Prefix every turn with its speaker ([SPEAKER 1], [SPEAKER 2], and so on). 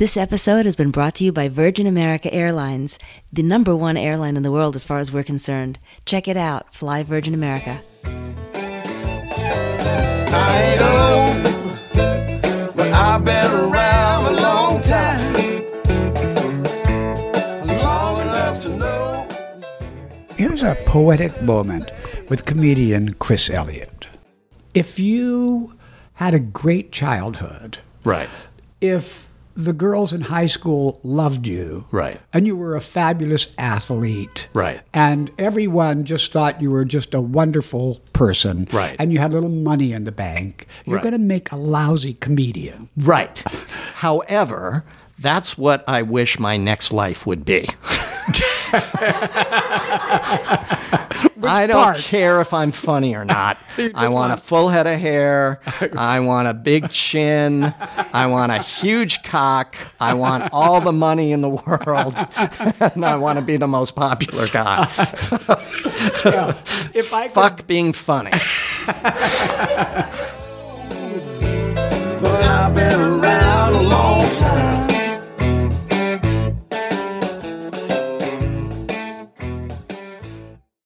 [SPEAKER 1] This episode has been brought to you by Virgin America Airlines, the number one airline in the world as far as we're concerned. Check it out. Fly Virgin America.
[SPEAKER 2] I ain't old, but I've been around a long time. Long enough to know.
[SPEAKER 3] Here's a poetic moment with comedian Chris Elliott. If you had a great childhood,
[SPEAKER 4] Right.
[SPEAKER 3] if the girls in high school loved you,
[SPEAKER 4] Right.
[SPEAKER 3] and you were a fabulous athlete,
[SPEAKER 4] Right.
[SPEAKER 3] and everyone just thought you were just a wonderful person,
[SPEAKER 4] Right.
[SPEAKER 3] and you had a little money in the bank, you're
[SPEAKER 4] Right.
[SPEAKER 3] going to make a lousy comedian.
[SPEAKER 4] Right. However, that's what I wish my next life would be. I don't
[SPEAKER 3] part?
[SPEAKER 4] care if I'm funny or not. I want a full head of hair. I want a big chin. I want a huge cock. I want all the money in the world. and I want to be the most popular guy.
[SPEAKER 3] If I could
[SPEAKER 4] Fuck being funny.